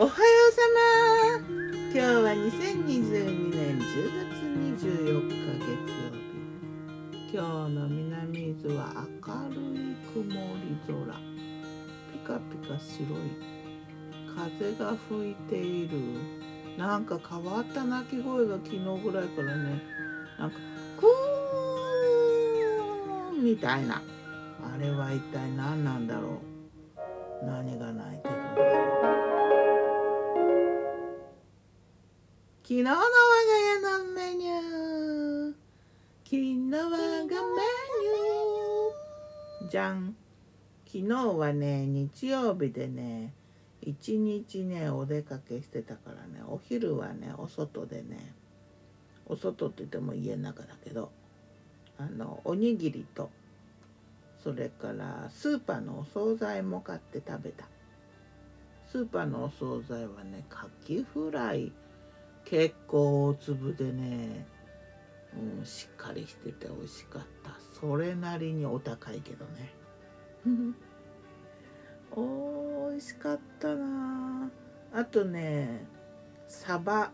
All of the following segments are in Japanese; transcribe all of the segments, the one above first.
おはようさま。今日は2022年10月24日月。曜日今日の南伊豆は明るい曇り空ピカピカ白い風が吹いている。なんか変わった鳴き声が昨日ぐらいからね。なんかクーンみたいな。あれは一体何なんだろう。何が鳴いてるんだろう昨日の我が家のメニュー。昨日我がメニュー。じゃん。昨日はね日曜日でね一日ねお出かけしてたからねお昼はねお外でねお外って言っても家の中だけどあのおにぎりとそれからスーパーのお惣菜も買って食べた。スーパーのお惣菜はねカキフライ。結構大粒でね、うん、しっかりしてて美味しかった。それなりにお高いけどね。お美味しかったな。あとねサバ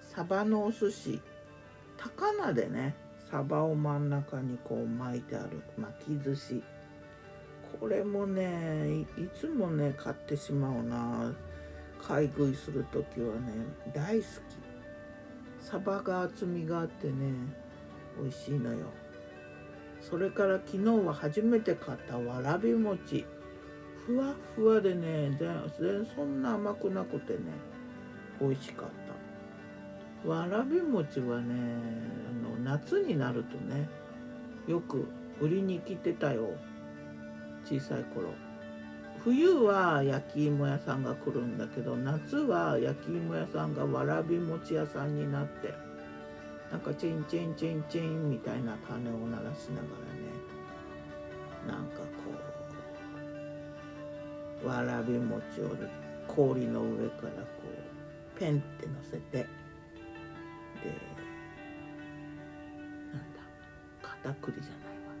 サバのお寿司。高菜でねサバを真ん中にこう巻いてある。巻き寿司。これもねいつもね買ってしまうな。買い食いする時はね大好き。サバが厚みがあってね美味しいのよ。それから昨日は初めて買ったわらび餅。ふわふわでね全然そんな甘くなくてね美味しかった。わらび餅はねあの夏になるとねよく売りに来てたよ。小さい頃。冬は焼き芋屋さんが来るんだけど夏は焼き芋屋さんがわらび餅屋さんになってなんかチンチンチンチンみたいな鐘を鳴らしながらねなんかこうわらび餅を氷の上からこうペンって乗せてでなんだ片栗じゃないわ。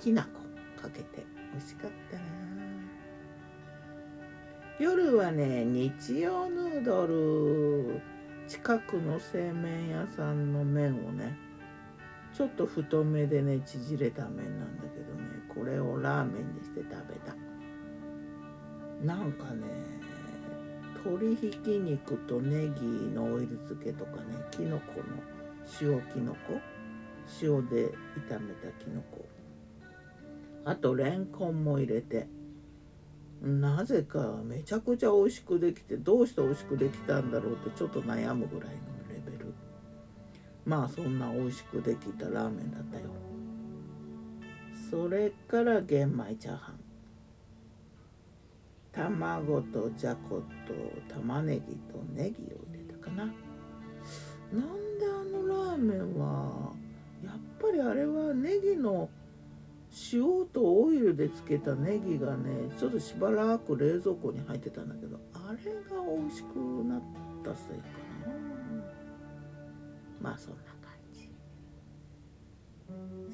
きな粉かけて美味しかったな。夜はね日曜ヌードル。近くの製麺屋さんの麺をねちょっと太めでね縮れた麺なんだけどねこれをラーメンにして食べた。なんかね鶏ひき肉とネギのオイル漬けとかねきのこの塩きのこ塩で炒めたきのこあとレンコンも入れて。なぜかめちゃくちゃ美味しくできてどうして美味しくできたんだろうってちょっと悩むぐらいのレベル。まあそんな美味しくできたラーメンだったよ。それから玄米チャーハン。卵とじゃこと玉ねぎとネギを入れたかな。なんであのラーメンはやっぱりあれはネギの塩とオイルでつけたネギがねちょっとしばらく冷蔵庫に入ってたんだけどあれが美味しくなったせいかな。まあそんな感じ。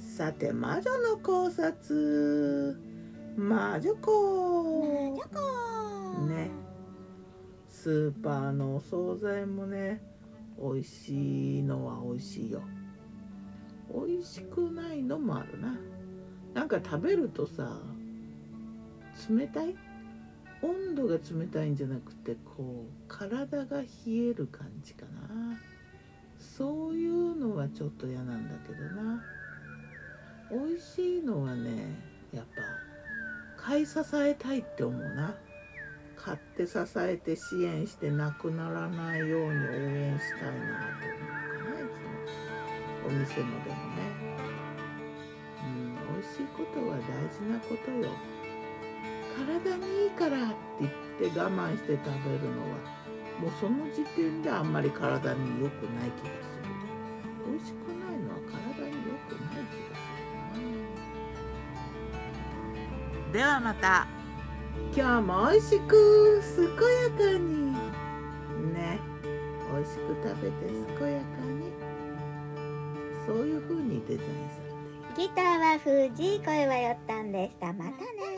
さて魔女の考察。魔女子。ね。スーパーのお惣菜もね美味しいのは美味しいよ。美味しくないのもあるななんか食べるとさ冷たい？温度が冷たいんじゃなくてこう体が冷える感じかな。そういうのはちょっと嫌なんだけどな。美味しいのはねやっぱ買い支えたいって思うな。買って支えて支援してなくならないように応援したいなと思うかないつも。お店のでもね。美味しいことは大事なことよ。体にいいからって言って我慢して食べるのはもうその時点であんまり体に良くない気がする。美味しくないのは体に良くない気がするな。ではまた。今日も美味しく健やかに。ね。美味しく食べて健やかに。そういう風にデザインされギターは藤井声はよったんでした。またね。